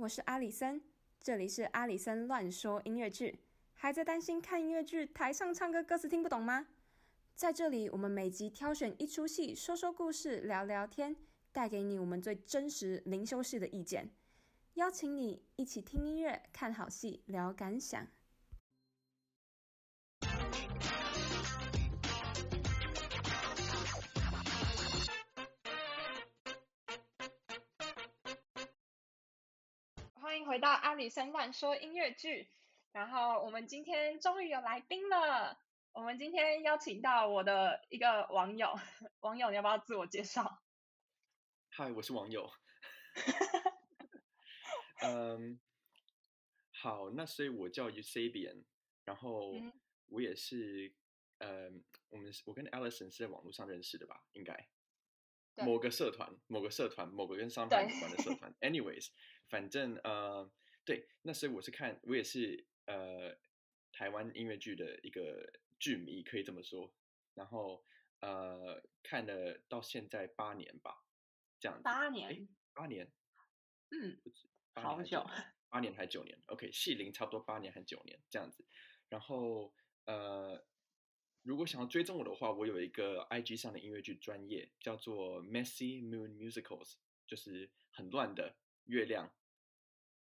我是阿里森，这里是阿里森乱说音乐剧。还在担心看音乐剧台上唱歌歌词听不懂吗？在这里，我们每集挑选一出戏，说说故事，聊聊天，带给你我们最真实、零修饰的意见，邀请你一起听音乐、看好戏、聊感想。回到阿里森乱说音乐剧，然后我们今天终于有来宾了。我们今天邀请到我的一个网友，网友你要不要自我介绍？嗨，我是网友。嗯，好，那所以我叫 Eusebian，然后我也是，嗯，嗯，我们我跟 Alison 是在网络上认识的吧？应该。某个社团，某个社团，某个跟商品有关的社团。Anyways，反正呃，对，那时候我是看，我也是呃台湾音乐剧的一个剧迷，可以这么说。然后呃看了到现在八年吧，这样子。八年。八年。嗯。不止。好久。八年还九年？OK，戏龄差不多八年还九年这样子。然后呃。如果想要追踪我的话，我有一个 IG 上的音乐剧专业，叫做 Messy Moon Musicals，就是很乱的月亮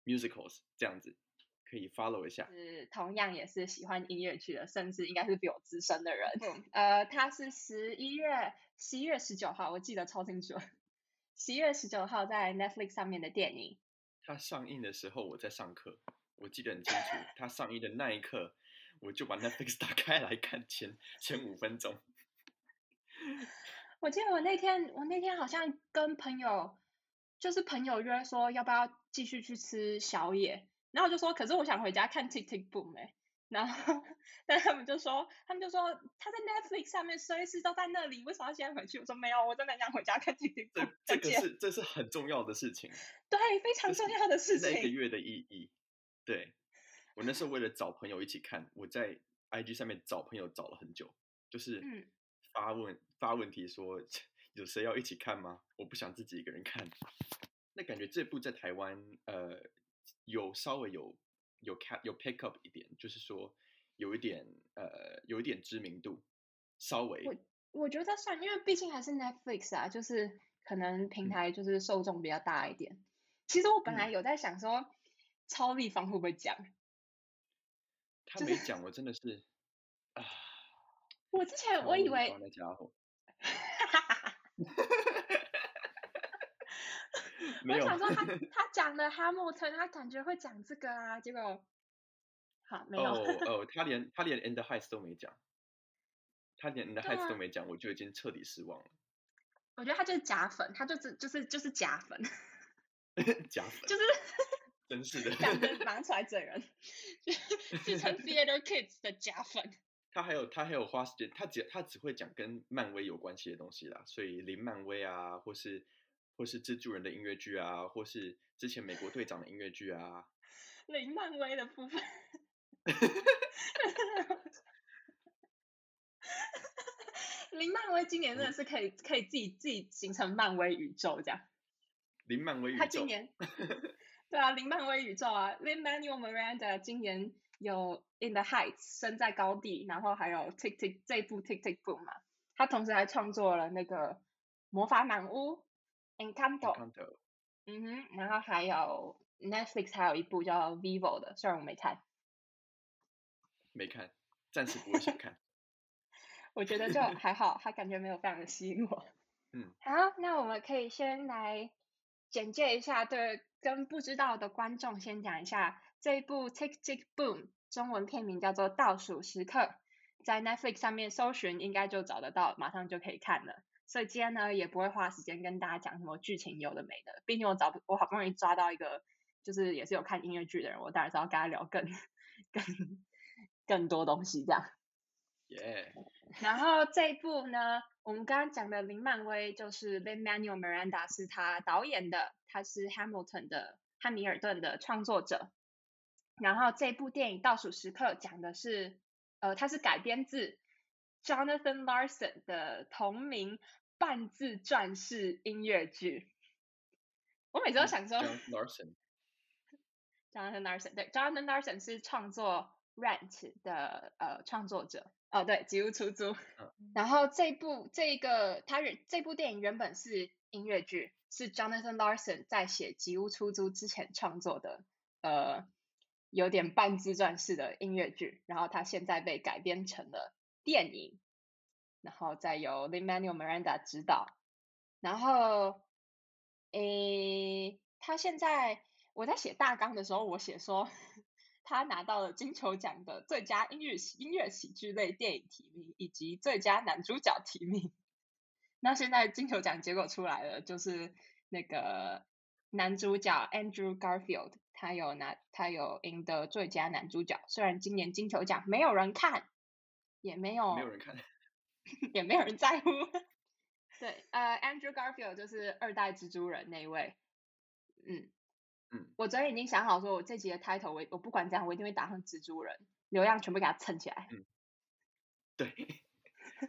musicals 这样子，可以 follow 一下。是同样也是喜欢音乐剧的，甚至应该是比我资深的人。嗯、呃，他是十一月十一月十九号，我记得超清楚，十一月十九号在 Netflix 上面的电影。它上映的时候我在上课，我记得很清楚。它上映的那一刻。我就把 Netflix 打开来看前前五分钟。我记得我那天，我那天好像跟朋友，就是朋友约说要不要继续去吃宵夜，然后我就说，可是我想回家看 Tick Tick Boom 哎，然后但他们就说，他们就说他在 Netflix 上面随时都在那里，为什么要现在回去？我说没有，我真的想回家看 Tick Tick Boom。这个是这是很重要的事情，对，非常重要的事情，那个月的意义，对。我那时候为了找朋友一起看，我在 IG 上面找朋友找了很久，就是发问、嗯、发问题说有谁要一起看吗？我不想自己一个人看。那感觉这部在台湾呃有稍微有有 cap 有 pick up 一点，就是说有一点呃有一点知名度，稍微。我我觉得算，因为毕竟还是 Netflix 啊，就是可能平台就是受众比较大一点。嗯、其实我本来有在想说，嗯、超立方会不会讲？他没讲，我真的是啊！我之前我以为那家伙，我想说他 他讲的 Hamilton，他感觉会讲这个啊，结果好没有哦哦，他连他连 the Heights 都没讲，他连 the Heights 都没讲，我就已经彻底失望了。我觉得他就是假粉，他就是就是就是假粉，假粉就是。真是的，讲的拿出来整人，自称 Theater Kids 的假粉。他还有他还有花时间，他只他只会讲跟漫威有关系的东西啦，所以林漫威啊，或是或是蜘蛛人的音乐剧啊，或是之前美国队长的音乐剧啊。林漫威的部分。林漫威今年真的是可以可以自己自己形成漫威宇宙这样。林漫威宇宙。他今年。对啊，林漫威宇宙啊，Lin-Manuel Miranda 今年有 In the Heights 身在高地，然后还有 Tick Tick 这部 Tick Tick Boom 嘛，他同时还创作了那个魔法满屋 Encanto，嗯哼，然后还有 Netflix 还有一部叫 Vivo 的，虽然我没看，没看，暂时不会想看，我觉得就还好，他感觉没有非常的吸引我，嗯，好，那我们可以先来简介一下对。跟不知道的观众先讲一下，这一部《Tick Tick Boom》中文片名叫做《倒数时刻》，在 Netflix 上面搜寻应该就找得到，马上就可以看了。所以今天呢，也不会花时间跟大家讲什么剧情有的没的。毕竟我找我好不容易抓到一个，就是也是有看音乐剧的人，我当然是要跟他聊更更更多东西这样。耶。然后这一部呢，我们刚刚讲的林漫威就是 Lin-Manuel Miranda 是他导演的。他是 Hamilton 的汉密尔顿的创作者，然后这部电影《倒数时刻》讲的是，呃，它是改编自 Jonathan Larson 的同名半自传式音乐剧。我每次都想说，嗯，Larson，Jonathan Larson，对，Jonathan Larson 是创作《Rent》的呃创作者。哦，对，吉屋出租。嗯、然后这部这个他原这部电影原本是音乐剧，是 Jonathan Larson 在写《吉屋出租》之前创作的，呃，有点半自传式的音乐剧。然后他现在被改编成了电影，然后再由 Lin-Manuel Miranda 执导。然后，诶，他现在我在写大纲的时候，我写说。他拿到了金球奖的最佳音乐音乐喜剧类电影提名，以及最佳男主角提名。那现在金球奖结果出来了，就是那个男主角 Andrew Garfield，他有拿，他有赢得最佳男主角。虽然今年金球奖没有人看，也没有没有人看，也没有人在乎。对，呃，Andrew Garfield 就是二代蜘蛛人那一位，嗯。嗯，我昨天已经想好说，我这集的 title 我我不管怎样，我一定会打上蜘蛛人，流量全部给他蹭起来。嗯，对，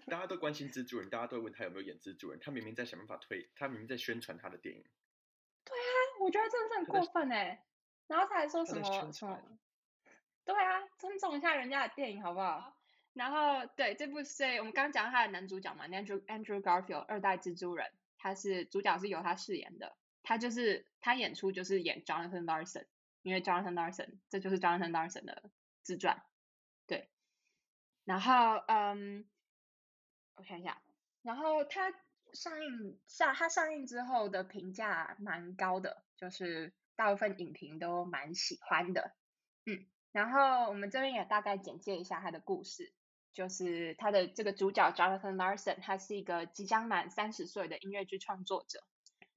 大家都关心蜘蛛人，大家都问他有没有演蜘蛛人，他明明在想办法推，他明明在宣传他的电影。对啊，我觉得真的是很过分哎，然后他还说什么什么？对啊，尊重一下人家的电影好不好？然后对这部是我们刚刚讲他的男主角嘛，Andrew Andrew Garfield 二代蜘蛛人，他是主角是由他饰演的。他就是他演出就是演 Jonathan Larson，因为 Jonathan Larson 这就是 Jonathan Larson 的自传，对。然后嗯，我看一下，然后他上映下他上映之后的评价蛮高的，就是大部分影评都蛮喜欢的，嗯。然后我们这边也大概简介一下他的故事，就是他的这个主角 Jonathan Larson，他是一个即将满三十岁的音乐剧创作者。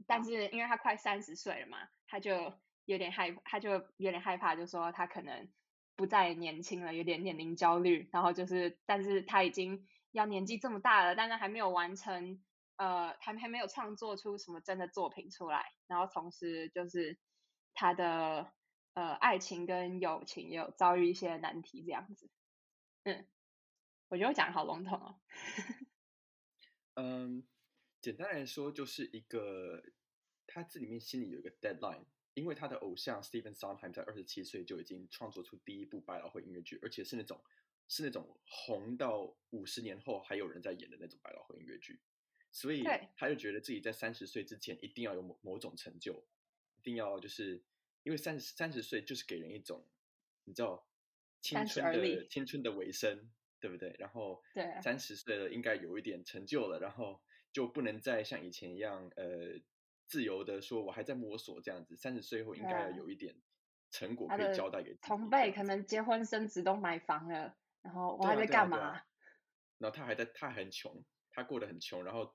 但是因为他快三十岁了嘛，他就有点害，他就有点害怕，就说他可能不再年轻了，有点年龄焦虑。然后就是，但是他已经要年纪这么大了，但是还没有完成，呃，还还没有创作出什么真的作品出来。然后同时就是他的呃爱情跟友情也有遭遇一些难题这样子。嗯，我觉得我讲的好笼统哦。嗯。简单来说，就是一个他这里面心里有一个 deadline，因为他的偶像 Stephen Sondheim 在二十七岁就已经创作出第一部百老汇音乐剧，而且是那种是那种红到五十年后还有人在演的那种百老汇音乐剧，所以他就觉得自己在三十岁之前一定要有某某种成就，一定要就是因为三十三十岁就是给人一种你知道青春的青春的尾声，对不对？然后对三十岁了应该有一点成就了，然后。就不能再像以前一样，呃，自由的说，我还在摸索这样子。三十岁后应该要有一点成果可以交代给。同辈可能结婚生子都买房了，然后我还在干嘛？啊啊啊、然后他还在，他很穷，他过得很穷，然后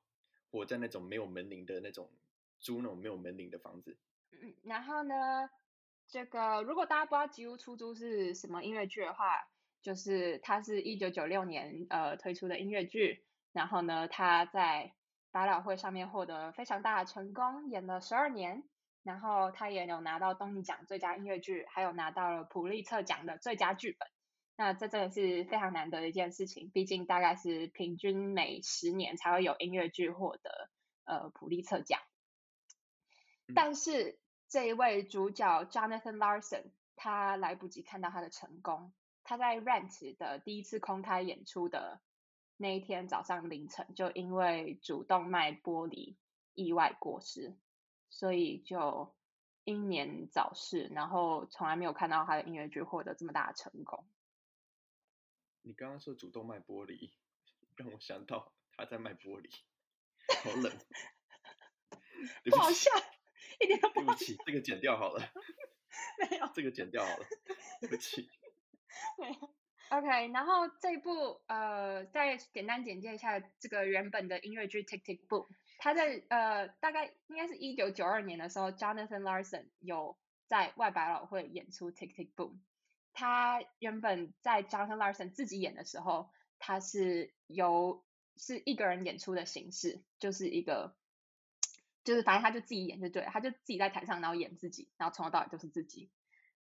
活在那种没有门铃的那种租那种没有门铃的房子。嗯，然后呢，这个如果大家不知道《吉屋出租》是什么音乐剧的话，就是它是一九九六年呃推出的音乐剧，然后呢，他在百老汇上面获得非常大的成功，演了十二年，然后他也有拿到东尼奖最佳音乐剧，还有拿到了普利策奖的最佳剧本。那这真的是非常难得的一件事情，毕竟大概是平均每十年才会有音乐剧获得呃普利策奖。但是这一位主角 Jonathan Larson，他来不及看到他的成功，他在 Rent 的第一次公开演出的。那一天早上凌晨，就因为主动脉剥离意外过世，所以就英年早逝，然后从来没有看到他的音乐剧获得这么大的成功。你刚刚说主动脉剥离，让我想到他在卖玻璃，好冷，不好笑，一点都不好。对不起，这个剪掉好了。没有，这个剪掉好了，对不起。没有。OK，然后这一部呃，再简单简介一下这个原本的音乐剧《Tick Tick Boom》，他在呃大概应该是一九九二年的时候，Jonathan Larson 有在外百老汇演出《Tick Tick Boom》。他原本在 Jonathan Larson 自己演的时候，他是由是一个人演出的形式，就是一个就是反正他就自己演就对了，他就自己在台上然后演自己，然后从头到尾都是自己。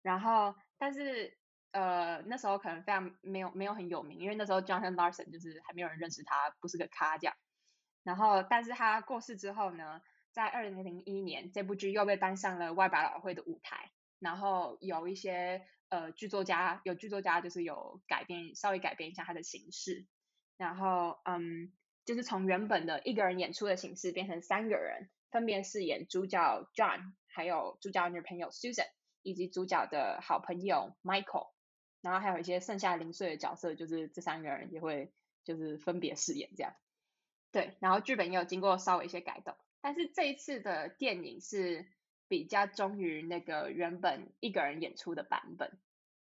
然后但是。呃，那时候可能非常没有没有很有名，因为那时候 Jonathan Larson 就是还没有人认识他，不是个咖这样。然后，但是他过世之后呢，在二零零一年，这部剧又被搬上了外百老汇的舞台。然后有一些呃剧作家，有剧作家就是有改变，稍微改变一下它的形式，然后嗯，就是从原本的一个人演出的形式变成三个人，分别饰演主角 John，还有主角女朋友 Susan，以及主角的好朋友 Michael，然后还有一些剩下零碎的角色，就是这三个人也会就是分别饰演这样。对，然后剧本也有经过稍微一些改动，但是这一次的电影是比较忠于那个原本一个人演出的版本，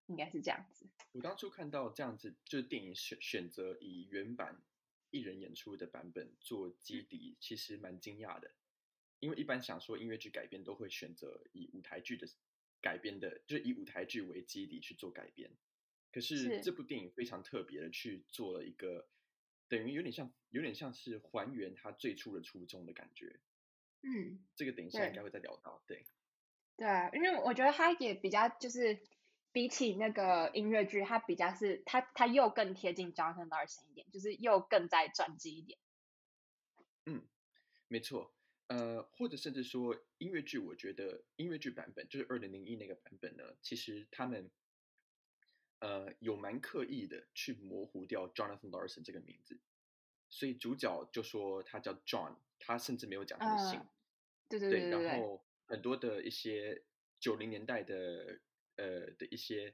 应该是这样子。我当初看到这样子，就是电影选选择以原版一人演出的版本做基底，其实蛮惊讶的，因为一般想说音乐剧改编都会选择以舞台剧的改编的，就是以舞台剧为基底去做改编，可是这部电影非常特别的去做了一个。等于有点像，有点像是还原他最初的初衷的感觉。嗯，这个等一下应该会再聊到。对，对，因为我觉得他也比较就是比起那个音乐剧，它比较是它它又更贴近 Jonathan Larson 一点，就是又更在传记一点。嗯，没错。呃，或者甚至说音乐剧，我觉得音乐剧版本就是二零零一那个版本呢，其实他们。呃，有蛮刻意的去模糊掉 Jonathan Larson 这个名字，所以主角就说他叫 John，他甚至没有讲他的姓。对对对，对，对，然后很多的一些九零年代的呃的一些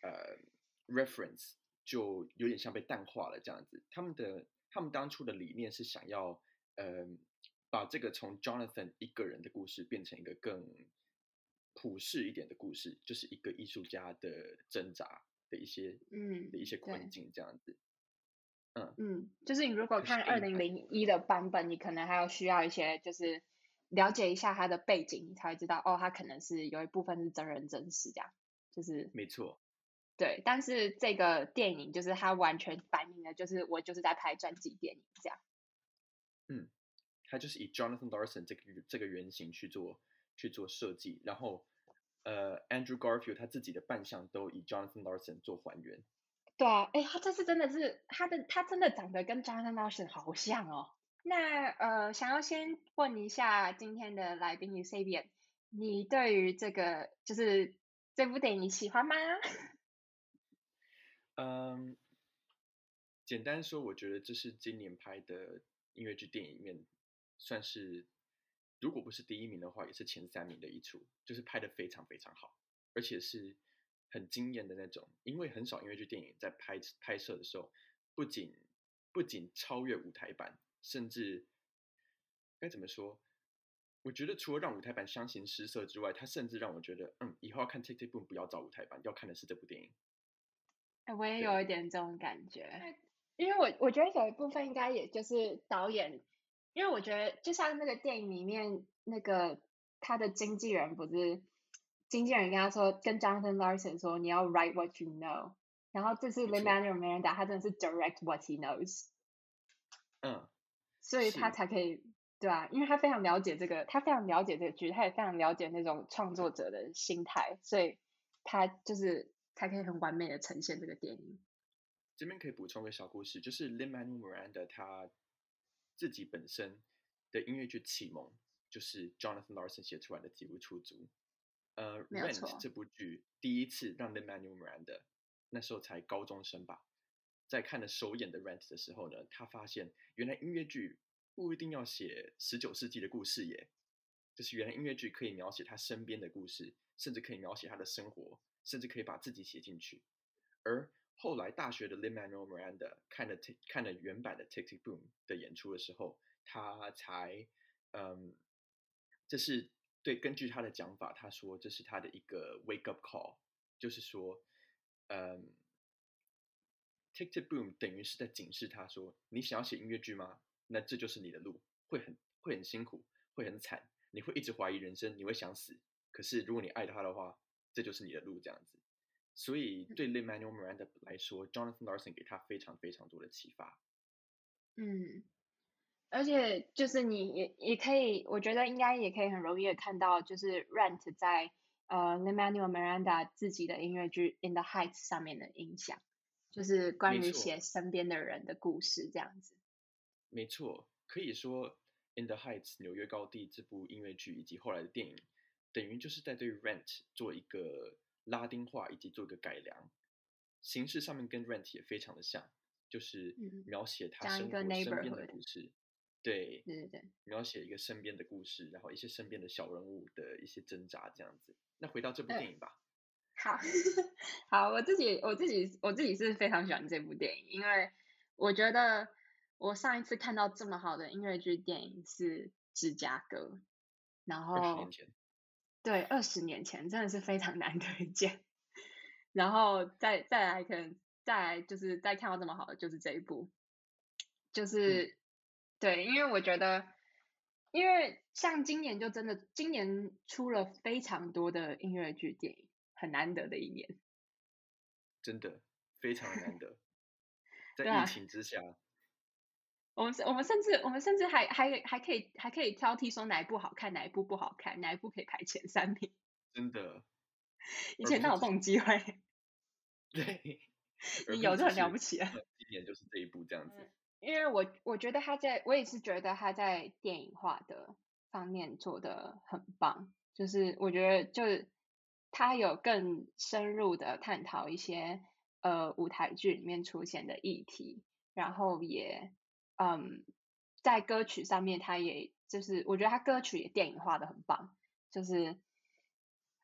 呃 reference 就有点像被淡化了这样子。他们的他们当初的理念是想要呃把这个从 Jonathan 一个人的故事变成一个更普世一点的故事，就是一个艺术家的挣扎。的一些嗯的一些困境这样子，嗯嗯，就是你如果看二零零一的版本，你可能还要需要一些就是了解一下他的背景，你才会知道哦，他可能是有一部分是真人真事这样，就是没错，对。但是这个电影就是它完全反映的，就是我就是在拍传记电影这样。嗯，他就是以 Jonathan Larson 这个这个原型去做去做设计，然后。呃、uh，Andrew Garfield 他自己的扮相都以 Jonathan Larson 做还原。对啊，哎，他这次真的是他的，他真的长得跟 Jonathan Larson 好像哦。那呃，想要先问一下今天的来宾 Eusebian，你对于这个就是这部电影你喜欢吗？嗯，简单说，我觉得这是今年拍的音乐剧电影里面算是。如果不是第一名的话，也是前三名的一出，就是拍的非常非常好，而且是很惊艳的那种。因为很少音乐剧电影在拍拍摄的时候，不仅不仅超越舞台版，甚至该怎么说？我觉得除了让舞台版相形失色之外，它甚至让我觉得，嗯，以后要看《Tick Tick Boom》不要找舞台版，要看的是这部电影。哎，我也有一点这种感觉，因为我我觉得有一部分应该也就是导演。因为我觉得，就像那个电影里面那个他的经纪人不是，经纪人跟他说，跟 Jonathan Larson 说你要 write what you know，然后这次 Lin-Manuel Miranda 他真的是 direct what he knows，嗯，所以他才可以，对吧？因为他非常了解这个，他非常了解这个剧，他也非常了解那种创作者的心态，所以他就是才可以很完美的呈现这个电影。这边可以补充个小故事，就是 Lin-Manuel Miranda 他。自己本身的音乐剧启蒙就是 Jonathan Larson 写出来的《几无出租》。呃，《Rent》这部剧第一次让 Lin-Manuel Miranda 那时候才高中生吧，在看了首演的《Rent》的时候呢，他发现原来音乐剧不一定要写十九世纪的故事耶，就是原来音乐剧可以描写他身边的故事，甚至可以描写他的生活，甚至可以把自己写进去，而。后来大学的 Lin-Manuel Miranda 看了看了原版的 Tick Tick Boom 的演出的时候，他才嗯，这是对，根据他的讲法，他说这是他的一个 wake up call，就是说，嗯，Tick Tick Boom 等于是在警示他说，你想要写音乐剧吗？那这就是你的路，会很会很辛苦，会很惨，你会一直怀疑人生，你会想死。可是如果你爱他的话，这就是你的路，这样子。所以对 Lin-Manuel Miranda 来说，Jonathan Larson 给他非常非常多的启发。嗯，而且就是你也也可以，我觉得应该也可以很容易的看到，就是 Rent 在呃 Lin-Manuel Miranda 自己的音乐剧 In the Heights 上面的影响，就是关于写身边的人的故事这样子。没错，可以说 In the Heights 纽约高地这部音乐剧以及后来的电影，等于就是在对 Rent 做一个拉丁化以及做一个改良，形式上面跟 Rent 也非常的像，就是描写他生活身边的故事，对，对对对，描写一个身边的故事，然后一些身边的小人物的一些挣扎这样子。那回到这部电影吧。好，好，我自己我自己我自己是非常喜欢这部电影，因为我觉得我上一次看到这么好的音乐剧电影是《芝加哥》，然后。对，二十年前真的是非常难得一见，然后再再来可能再来就是再看到这么好的就是这一部，就是、嗯、对，因为我觉得，因为像今年就真的今年出了非常多的音乐剧电影，很难得的一年，真的非常难得，在疫情之下。我们我们甚至我们甚至还还还可以还可以挑剔说哪一部好看，哪一部不好看，哪一部可以排前三名。真的，以前哪有这种机会？对，你有就很了不起了。今年就是这一部这样子。因为我我觉得他在，我也是觉得他在电影化的方面做的很棒，就是我觉得就是他有更深入的探讨一些呃舞台剧里面出现的议题，然后也。嗯，在歌曲上面，他也就是我觉得他歌曲也电影化的很棒，就是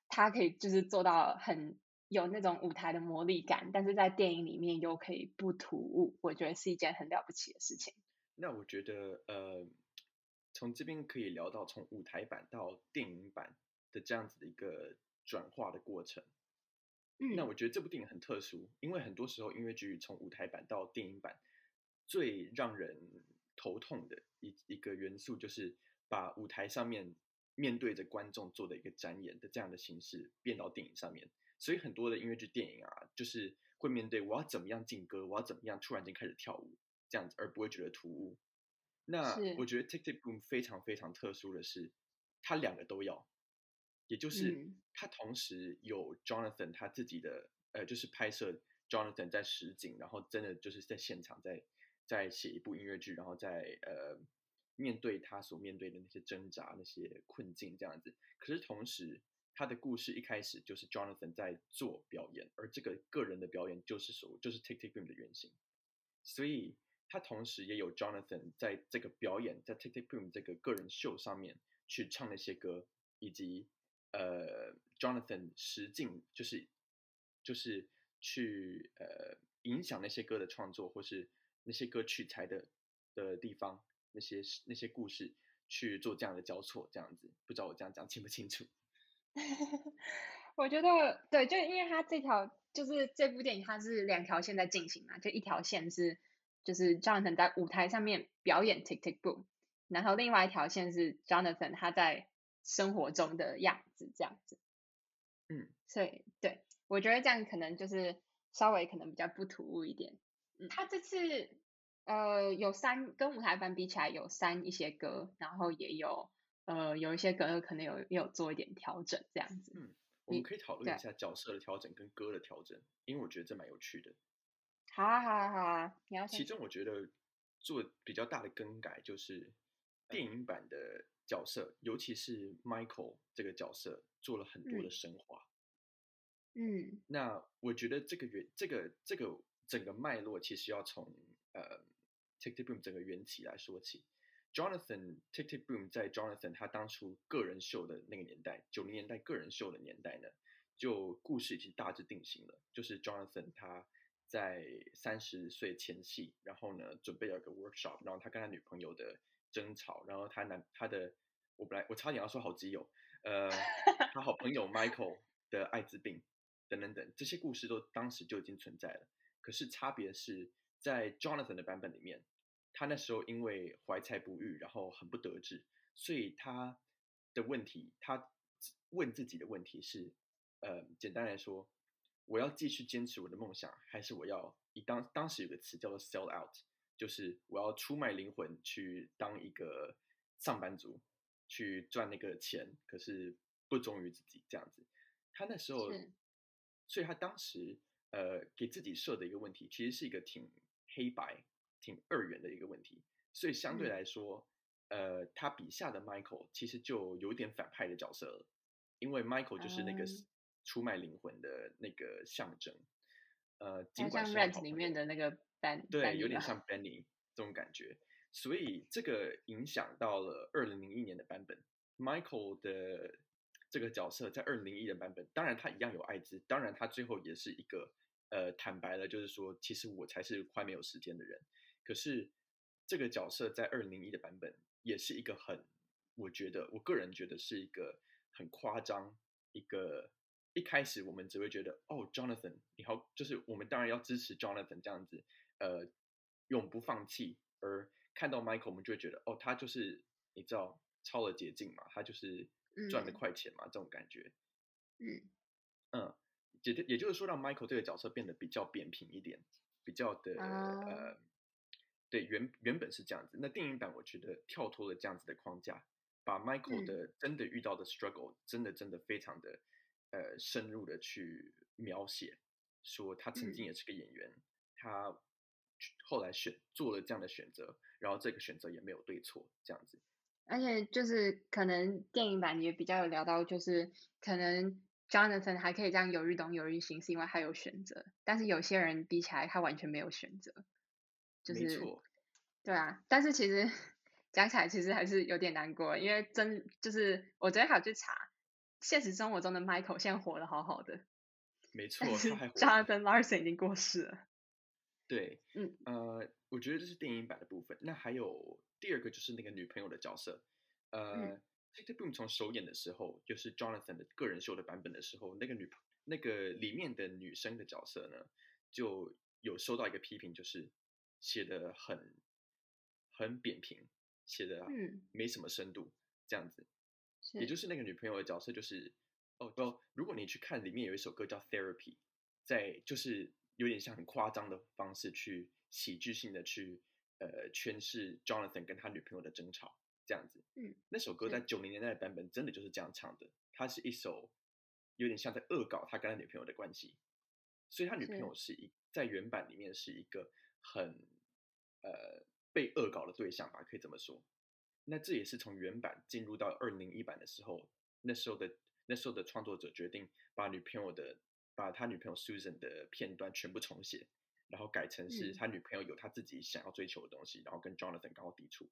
他可以就是做到很有那种舞台的魔力感，但是在电影里面又可以不突兀，我觉得是一件很了不起的事情。那我觉得呃，从这边可以聊到从舞台版到电影版的这样子的一个转化的过程。嗯，那我觉得这部电影很特殊，因为很多时候音乐剧从舞台版到电影版。最让人头痛的一一个元素，就是把舞台上面面对着观众做的一个展演的这样的形式变到电影上面。所以很多的音乐剧电影啊，就是会面对我要怎么样进歌，我要怎么样突然间开始跳舞这样子，而不会觉得突兀。那我觉得《Tick Tick Boom》非常非常特殊的是，它两个都要，也就是它同时有 Jonathan 他自己的呃，就是拍摄 Jonathan 在实景，然后真的就是在现场在。在写一部音乐剧，然后在呃面对他所面对的那些挣扎、那些困境这样子。可是同时，他的故事一开始就是 Jonathan 在做表演，而这个个人的表演就是所就是 Tick Tick Boom 的原型。所以他同时也有 Jonathan 在这个表演，在 Tick Tick Boom 这个个人秀上面去唱那些歌，以及呃 Jonathan 实境就是就是去呃影响那些歌的创作，或是。那些歌曲材的的地方，那些那些故事去做这样的交错，这样子，不知道我这样讲清不清楚？我觉得对，就因为他这条就是这部电影，它是两条线在进行嘛，就一条线是就是 Jonathan 在舞台上面表演 Tick Tick Boom，然后另外一条线是 Jonathan 他在生活中的样子，这样子。嗯，所以对，我觉得这样可能就是稍微可能比较不突兀一点。他这次呃有删，跟舞台版比起来有删一些歌，然后也有呃有一些歌可能有也有做一点调整这样子。嗯，我们可以讨论一下角色的调整跟歌的调整，因为我觉得这蛮有趣的。好啊好啊好啊，你要其中我觉得做比较大的更改就是电影版的角色，尤其是 Michael 这个角色做了很多的升华。嗯，那我觉得这个原这个这个。整个脉络其实要从呃 TikTok Boom 整个缘起来说起。Jonathan TikTok Boom 在 Jonathan 他当初个人秀的那个年代，九零年代个人秀的年代呢，就故事已经大致定型了。就是 Jonathan 他在三十岁前夕，然后呢准备了一个 workshop，然后他跟他女朋友的争吵，然后他男他的我本来我差点要说好基友，呃，他好朋友 Michael 的艾滋病等等等，这些故事都当时就已经存在了。可是差别是在 Jonathan 的版本里面，他那时候因为怀才不遇，然后很不得志，所以他的问题，他问自己的问题是，呃，简单来说，我要继续坚持我的梦想，还是我要以当当时有个词叫做 sell out，就是我要出卖灵魂去当一个上班族，去赚那个钱，可是不忠于自己这样子。他那时候，所以他当时。呃，给自己设的一个问题，其实是一个挺黑白、挺二元的一个问题，所以相对来说，嗯、呃，他笔下的 Michael 其实就有点反派的角色了，因为 Michael 就是那个出卖灵魂的那个象征。嗯、呃，尽管是像 Rent 里面的那个 Ben，对，有点像 Benny 这种感觉。所以这个影响到了二零零一年的版本，Michael 的这个角色在二零零一的版本，当然他一样有艾滋，当然他最后也是一个呃坦白了，就是说其实我才是快没有时间的人。可是这个角色在二零零一的版本也是一个很，我觉得我个人觉得是一个很夸张，一个一开始我们只会觉得哦，Jonathan 你好，就是我们当然要支持 Jonathan 这样子，呃，永不放弃而。看到 Michael，我们就会觉得，哦，他就是你知道，抄了捷径嘛，他就是赚的快钱嘛，嗯、这种感觉。嗯嗯，也也就是说，让 Michael 这个角色变得比较扁平一点，比较的、uh... 呃，对，原原本是这样子。那电影版我觉得跳脱了这样子的框架，把 Michael 的真的遇到的 struggle，、嗯、真的真的非常的呃深入的去描写，说他曾经也是个演员，嗯、他。后来选做了这样的选择，然后这个选择也没有对错，这样子。而且就是可能电影版也比较有聊到，就是可能 Jonathan 还可以这样犹豫东犹豫西，是因为他有选择。但是有些人比起来，他完全没有选择。就是、没错。对啊，但是其实 讲起来其实还是有点难过，因为真就是我昨天还有去查，现实生活中的 Michael 现在活得好好的。没错，Jonathan Larson 已经过世了。对，嗯，呃，我觉得这是电影版的部分。那还有第二个就是那个女朋友的角色，呃，嗯、Tick Tick Boom 从首演的时候，就是 Jonathan 的个人秀的版本的时候，那个女那个里面的女生的角色呢，就有收到一个批评，就是写的很很扁平，写的没什么深度，这样子。也就是那个女朋友的角色，就是哦，不，如果你去看里面有一首歌叫 Therapy，在就是。有点像很夸张的方式去喜剧性的去呃诠释 Jonathan 跟他女朋友的争吵这样子。嗯，那首歌在九零年代的版本真的就是这样唱的。它是一首有点像在恶搞他跟他女朋友的关系，所以他女朋友是一在原版里面是一个很呃被恶搞的对象吧，可以这么说。那这也是从原版进入到二零一版的时候，那时候的那时候的创作者决定把女朋友的。把他女朋友 Susan 的片段全部重写，然后改成是他女朋友有他自己想要追求的东西，嗯、然后跟 Jonathan 刚好抵触。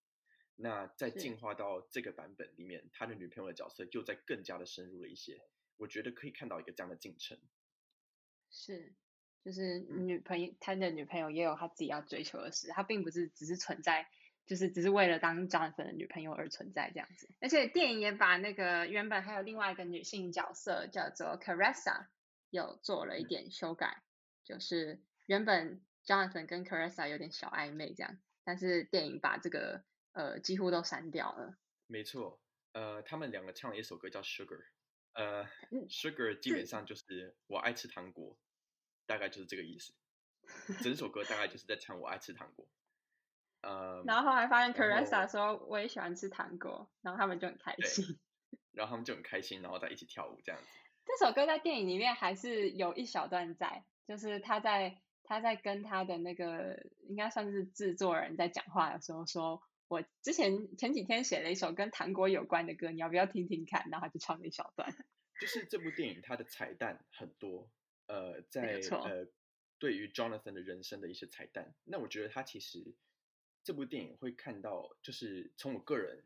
那在进化到这个版本里面，他的女朋友的角色又在更加的深入了一些。我觉得可以看到一个这样的进程。是，就是女朋友、嗯，他的女朋友也有他自己要追求的事，他并不是只是存在，就是只是为了当 Jonathan 的女朋友而存在这样子。而且电影也把那个原本还有另外一个女性角色叫做 Caressa。有做了一点修改，就是原本 Jonathan 跟 Carissa 有点小暧昧这样，但是电影把这个呃几乎都删掉了。没错，呃，他们两个唱了一首歌叫 Sugar，呃，Sugar 基本上就是我爱吃糖果，大概就是这个意思。整首歌大概就是在唱我爱吃糖果。呃，然后后来发现 Carissa 说我也喜欢吃糖果，然后他们就很开心。然后他们就很开心，然后再一起跳舞这样子。这首歌在电影里面还是有一小段在，就是他在他在跟他的那个应该算是制作人在讲话的时候说，我之前前几天写了一首跟糖果有关的歌，你要不要听听看？然后他就唱了一小段。就是这部电影它的彩蛋很多，呃，在呃对于 Jonathan 的人生的一些彩蛋，那我觉得他其实这部电影会看到，就是从我个人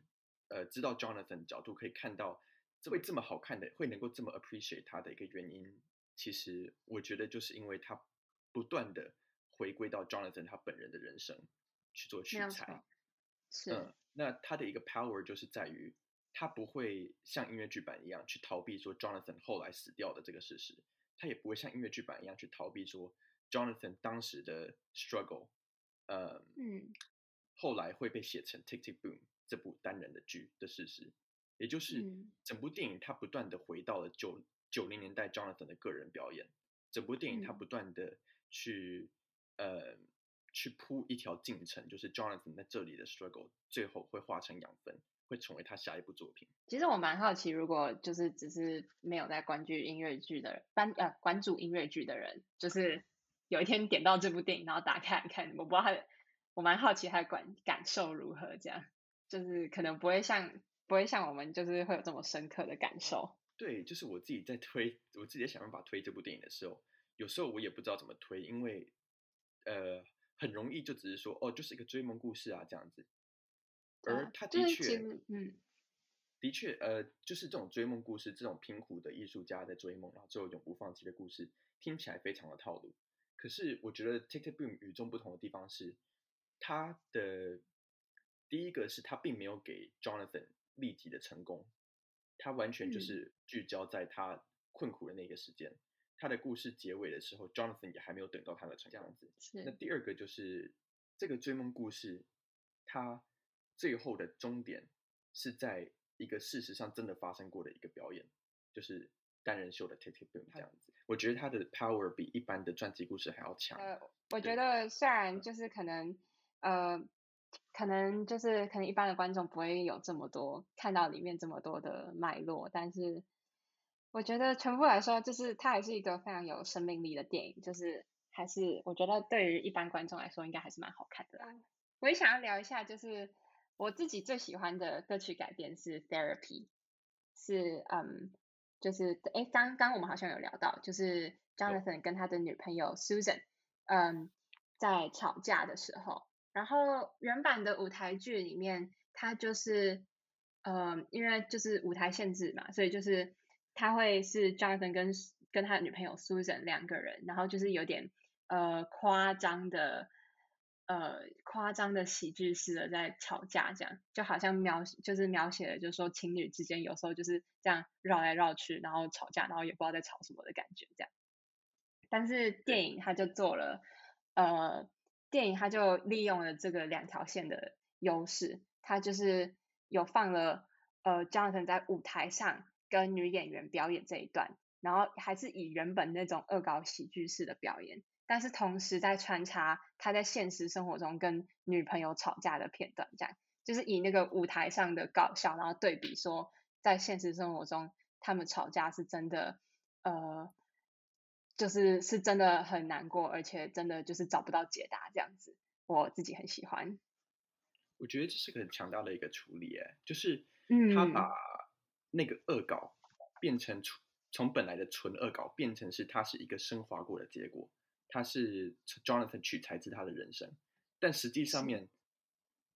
呃知道 Jonathan 的角度可以看到。会这么好看的，会能够这么 appreciate 他的一个原因，其实我觉得就是因为他不断的回归到 Jonathan 他本人的人生去做取材。是。嗯，那他的一个 power 就是在于他不会像音乐剧版一样去逃避说 Jonathan 后来死掉的这个事实，他也不会像音乐剧版一样去逃避说 Jonathan 当时的 struggle，呃，嗯，后来会被写成 Tick Tick Boom 这部单人的剧的事实。也就是整部电影，它不断的回到了九九零年代 Jonathan 的个人表演。整部电影它不断的去、嗯、呃去铺一条进程，就是 Jonathan 在这里的 struggle 最后会化成养分，会成为他下一部作品。其实我蛮好奇，如果就是只是没有在关注音乐剧的人，关呃关注音乐剧的人，就是 有一天点到这部电影，然后打开来看，我不知道他的，我蛮好奇他的感感受如何，这样就是可能不会像。不会像我们就是会有这么深刻的感受。对，就是我自己在推，我自己在想办法推这部电影的时候，有时候我也不知道怎么推，因为呃，很容易就只是说哦，就是一个追梦故事啊这样子。而他的确，嗯，的确，呃，就是这种追梦故事，这种贫苦的艺术家在追梦，然后最后永不放弃的故事，听起来非常的套路。可是我觉得《Tick Boom》与众不同的地方是，他的第一个是他并没有给 Jonathan 立即的成功，他完全就是聚焦在他困苦的那个时间。嗯、他的故事结尾的时候，Jonathan 也还没有等到他的成这样子。是。那第二个就是这个追梦故事，它。最后的终点是在一个事实上真的发生过的一个表演，就是单人秀的 Tick Tick Boom 这样子。我觉得他的 power 比一般的传记故事还要强。呃，我觉得虽然就是可能，呃，可能就是可能一般的观众不会有这么多看到里面这么多的脉络，但是我觉得全部来说，就是它还是一个非常有生命力的电影，就是还是我觉得对于一般观众来说，应该还是蛮好看的啦。我也想要聊一下，就是。我自己最喜欢的歌曲改编是《Therapy》，是嗯，就是诶，刚刚我们好像有聊到，就是 Jonathan 跟他的女朋友 Susan，嗯，在吵架的时候，然后原版的舞台剧里面，他就是嗯，因为就是舞台限制嘛，所以就是他会是 Jonathan 跟跟他的女朋友 Susan 两个人，然后就是有点呃夸张的。呃，夸张的喜剧式的在吵架，这样就好像描就是描写了，就是说情侣之间有时候就是这样绕来绕去，然后吵架，然后也不知道在吵什么的感觉，这样。但是电影他就做了，呃，电影他就利用了这个两条线的优势，他就是有放了呃，Jonathan 在舞台上跟女演员表演这一段，然后还是以原本那种恶搞喜剧式的表演。但是同时在穿插他在现实生活中跟女朋友吵架的片段，这样就是以那个舞台上的搞笑，然后对比说在现实生活中他们吵架是真的，呃，就是是真的很难过，而且真的就是找不到解答这样子，我自己很喜欢。我觉得这是个很强大的一个处理，哎，就是他把那个恶搞变成从从本来的纯恶搞变成是他是一个升华过的结果。他是 Jonathan 取材自他的人生，但实际上面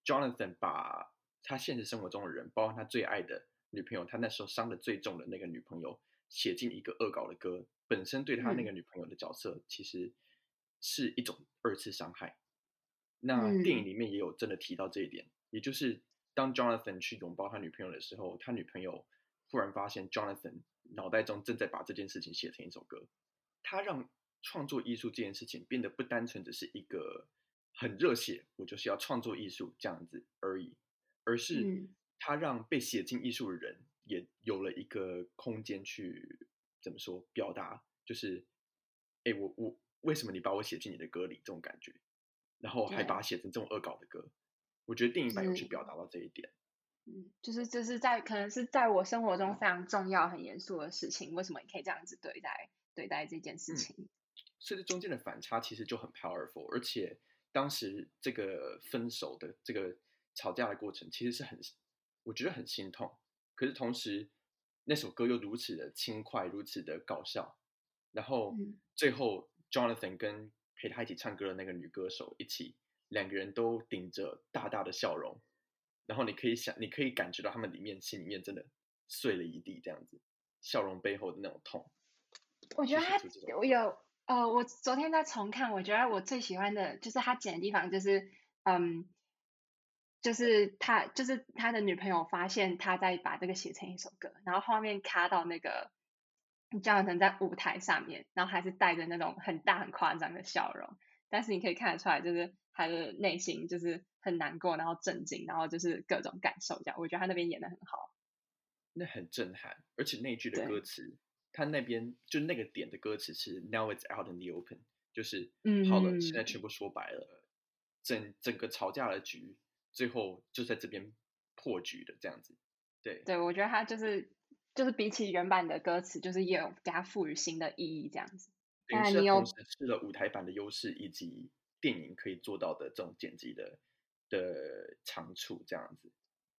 ，Jonathan 把他现实生活中的人，包括他最爱的女朋友，他那时候伤的最重的那个女朋友，写进一个恶搞的歌，本身对他那个女朋友的角色，其实是一种二次伤害。那电影里面也有真的提到这一点，也就是当 Jonathan 去拥抱他女朋友的时候，他女朋友忽然发现 Jonathan 脑袋中正在把这件事情写成一首歌，他让。创作艺术这件事情变得不单纯只是一个很热血，我就是要创作艺术这样子而已，而是他让被写进艺术的人也有了一个空间去怎么说表达，就是，哎，我我为什么你把我写进你的歌里这种感觉，然后还把它写成这种恶搞的歌，我觉得电影版有去表达到这一点。嗯，就是这是在可能是在我生活中非常重要、很严肃的事情，为什么你可以这样子对待对待这件事情？嗯所以这中间的反差其实就很 powerful，而且当时这个分手的这个吵架的过程其实是很，我觉得很心痛。可是同时那首歌又如此的轻快，如此的搞笑。然后最后 Jonathan 跟陪他一起唱歌的那个女歌手一起，两个人都顶着大大的笑容。然后你可以想，你可以感觉到他们里面心里面真的碎了一地，这样子，笑容背后的那种痛。我觉得他我有。呃，我昨天在重看，我觉得我最喜欢的就是他剪的地方，就是嗯，就是他就是他的女朋友发现他在把这个写成一首歌，然后后面卡到那个 Jonathan 在舞台上面，然后还是带着那种很大很夸张的笑容，但是你可以看得出来，就是他的内心就是很难过，然后震惊，然后就是各种感受这样，我觉得他那边演的很好，那很震撼，而且那句的歌词。他那边就那个点的歌词是 Now it's out in the open，就是嗯好了，嗯、现在全部说白了，整整个吵架的局最后就在这边破局的这样子。对，对我觉得他就是就是比起原版的歌词，就是也有给他赋予新的意义这样子。当然你有试了舞台版的优势以及电影可以做到的这种剪辑的的长处这样子。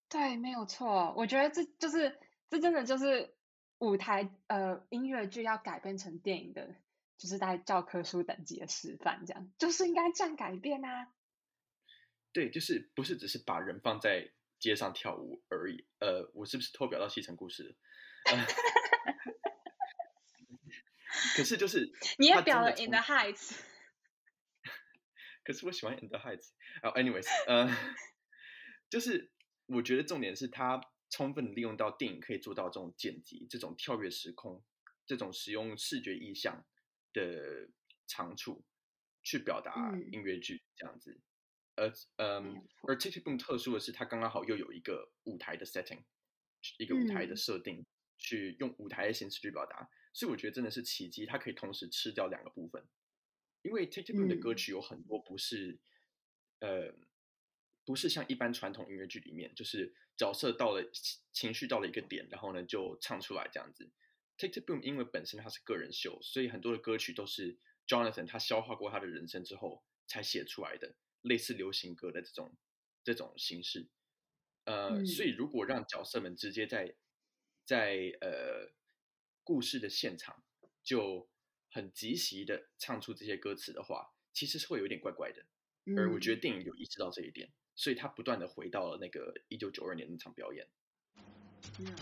对，没有错，我觉得这就是这真的就是。舞台呃音乐剧要改编成电影的，就是在教科书等级的示范，这样就是应该这样改变啊。对，就是不是只是把人放在街上跳舞而已。呃，我是不是偷表到西城故事？呃、可是就是你也表了 In the Heights。可是我喜欢 In the Heights。哦，anyways，呃，就是我觉得重点是他。充分利用到电影可以做到这种剪辑、这种跳跃时空、这种使用视觉意象的长处，去表达音乐剧这样子。而嗯，而 Tick Tick Boom 特殊的是，它刚刚好又有一个舞台的 setting，一个舞台的设定，去用舞台的形式去表达。所以我觉得真的是奇迹，它可以同时吃掉两个部分。因为 Tick Boom 的歌曲有很多不是，呃。不是像一般传统音乐剧里面，就是角色到了情绪到了一个点，然后呢就唱出来这样子。Tick Boom 因为本身它是个人秀，所以很多的歌曲都是 Jonathan 他消化过他的人生之后才写出来的，类似流行歌的这种这种形式。呃，嗯、所以如果让角色们直接在在呃故事的现场就很即席的唱出这些歌词的话，其实是会有点怪怪的。而我觉得电影有意识到这一点。所以他不断的回到了那个一九九二年那场表演。嗯